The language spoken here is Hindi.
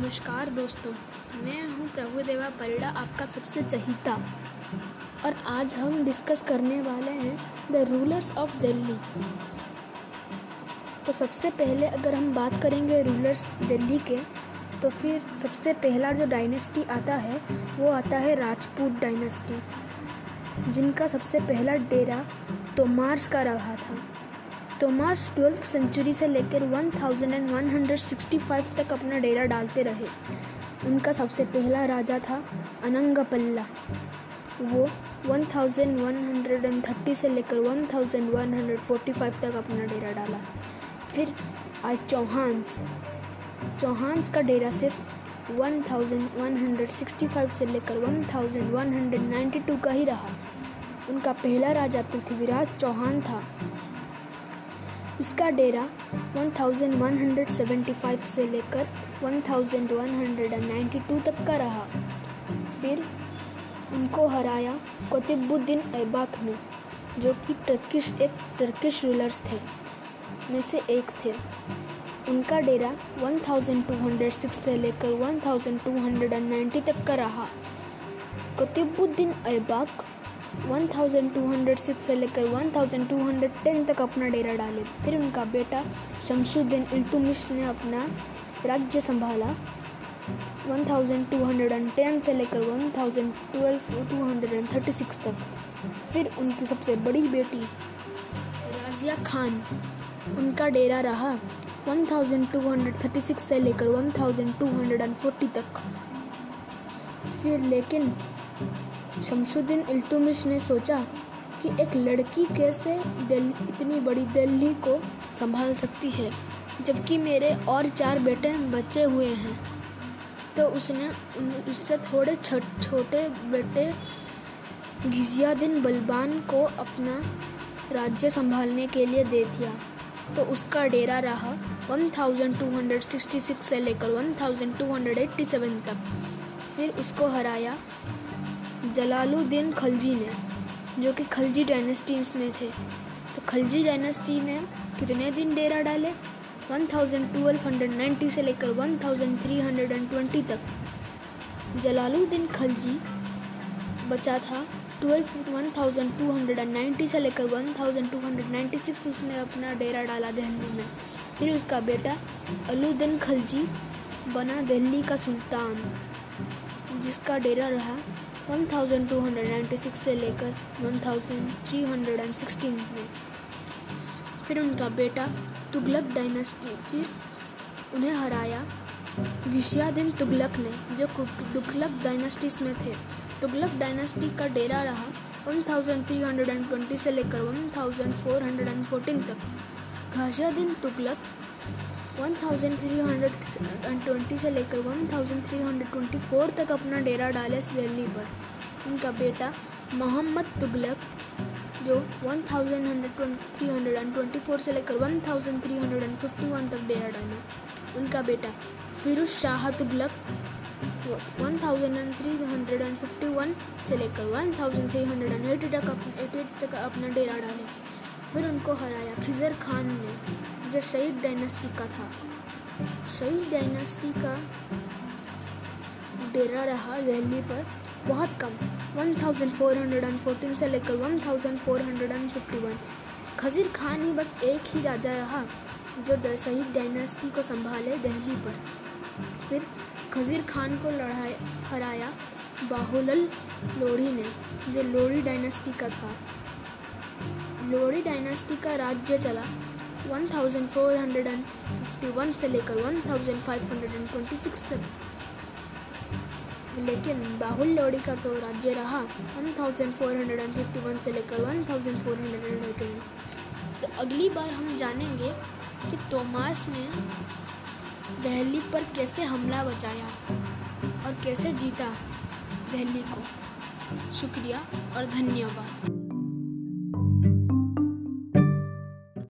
नमस्कार दोस्तों, मैं हूँ प्रभुदेवा परिड़ा, आपका सबसे चहिता। और आज हम डिस्कस करने वाले हैं द रूलर्स ऑफ़ दिल्ली। तो सबसे पहले अगर हम बात करेंगे रूलर्स दिल्ली के तो फिर सबसे पहला जो डायनेस्टी आता है, वो आता है राजपूत डायनेस्टी जिनका सबसे पहला डेरा तोमार्स का रहा था। तोमार्स ट्वेल्थ सेंचुरी से लेकर 1165 तक अपना डेरा डालते रहे। उनका सबसे पहला राजा था अनंगपल्ला। वो 1130 से लेकर 1145 तक अपना डेरा डाला। फिर आज चौहान्स चौहान्स का डेरा सिर्फ़ 1165 से लेकर 1192 का ही रहा। उनका पहला राजा पृथ्वीराज चौहान था। उसका डेरा 1175 से लेकर 1192 तक का रहा। फिर उनको हराया कुतुबुद्दीन ऐबाक ने, जो कि टर्किश एक टर्किश रूलर्स थे, में से एक थे। उनका डेरा 1206 से लेकर 1290 तक का रहा। कुतुबुद्दीन ऐबाक 1206 से लेकर 1210 तक अपना डेरा डाले। फिर उनका बेटा शमशुद्दीन इल्तुमिश ने अपना राज्य संभाला। 1210 से लेकर 1212 236 तक। फिर उनकी सबसे बड़ी बेटी राजिया खान, उनका डेरा रहा 1236 से लेकर 1240 तक। फिर लेकिन शमशुद्दीन इल्तुमिश ने सोचा कि एक लड़की कैसे इतनी बड़ी दिल्ली को संभाल सकती है, जबकि मेरे और चार बेटे बचे हुए हैं। तो उसने उससे थोड़े छोटे बेटे घिजियादीन बलबान को अपना राज्य संभालने के लिए दे दिया। तो उसका डेरा रहा 1266 से लेकर 1287 तक। फिर उसको हराया। जलालुद्दीन खलजी ने, जो कि खलजी डायनेस्टीज में थे। तो खलजी डायनेस्टी ने कितने दिन डेरा डाले? 1290 से लेकर 1320 तक। जलालुद्दीन खलजी बचा था 12 1290 से लेकर 1296 उसने अपना डेरा डाला दिल्ली में। फिर उसका बेटा अलुद्दीन खलजी बना दिल्ली का सुल्तान, जिसका डेरा रहा 1296 से लेकर 1316 में। फिर उनका बेटा तुगलक डायनेस्टी, फिर उन्हें हराया। घिशियादीन तुगलक ने, जो तुगलक डायनेस्टीज में थे, तुगलक डायनेस्टी का डेरा रहा 1320 से लेकर 1414 तक। घाशियादीन तुगलक 1320 से लेकर 1324 तक अपना डेरा डाले दिल्ली पर। उनका बेटा मोहम्मद तुगलक, जो 1324 से लेकर 1351 तक डेरा डाला। उनका बेटा फिरोज शाह तुगलक 1351 से लेकर 1380 तक तक अपना डेरा डाले। फिर उनको हराया खिजर खान ने। जो शहीद डायनेस्टी का था। शहीद डायनेस्टी का डेरा रहा दिल्ली पर बहुत कम 1414 से लेकर 1451 खजीर खान ही बस एक ही राजा रहा जो शहीद डायनेस्टी को संभाले दिल्ली पर। फिर खजीर खान को लड़ाया हराया बाहुलल लोड़ी ने, जो लोड़ी डायनेस्टी का था। लोड़ी डायनेस्टी का राज्य चला। 1451 से लेकर 1526 तक लेकिन बाहुल लोड़ी का तो राज्य रहा 1451 से लेकर 1418 तो अगली बार हम जानेंगे कि तोमास ने दिल्ली पर कैसे हमला बचाया और कैसे जीता दिल्ली को। शुक्रिया और धन्यवाद।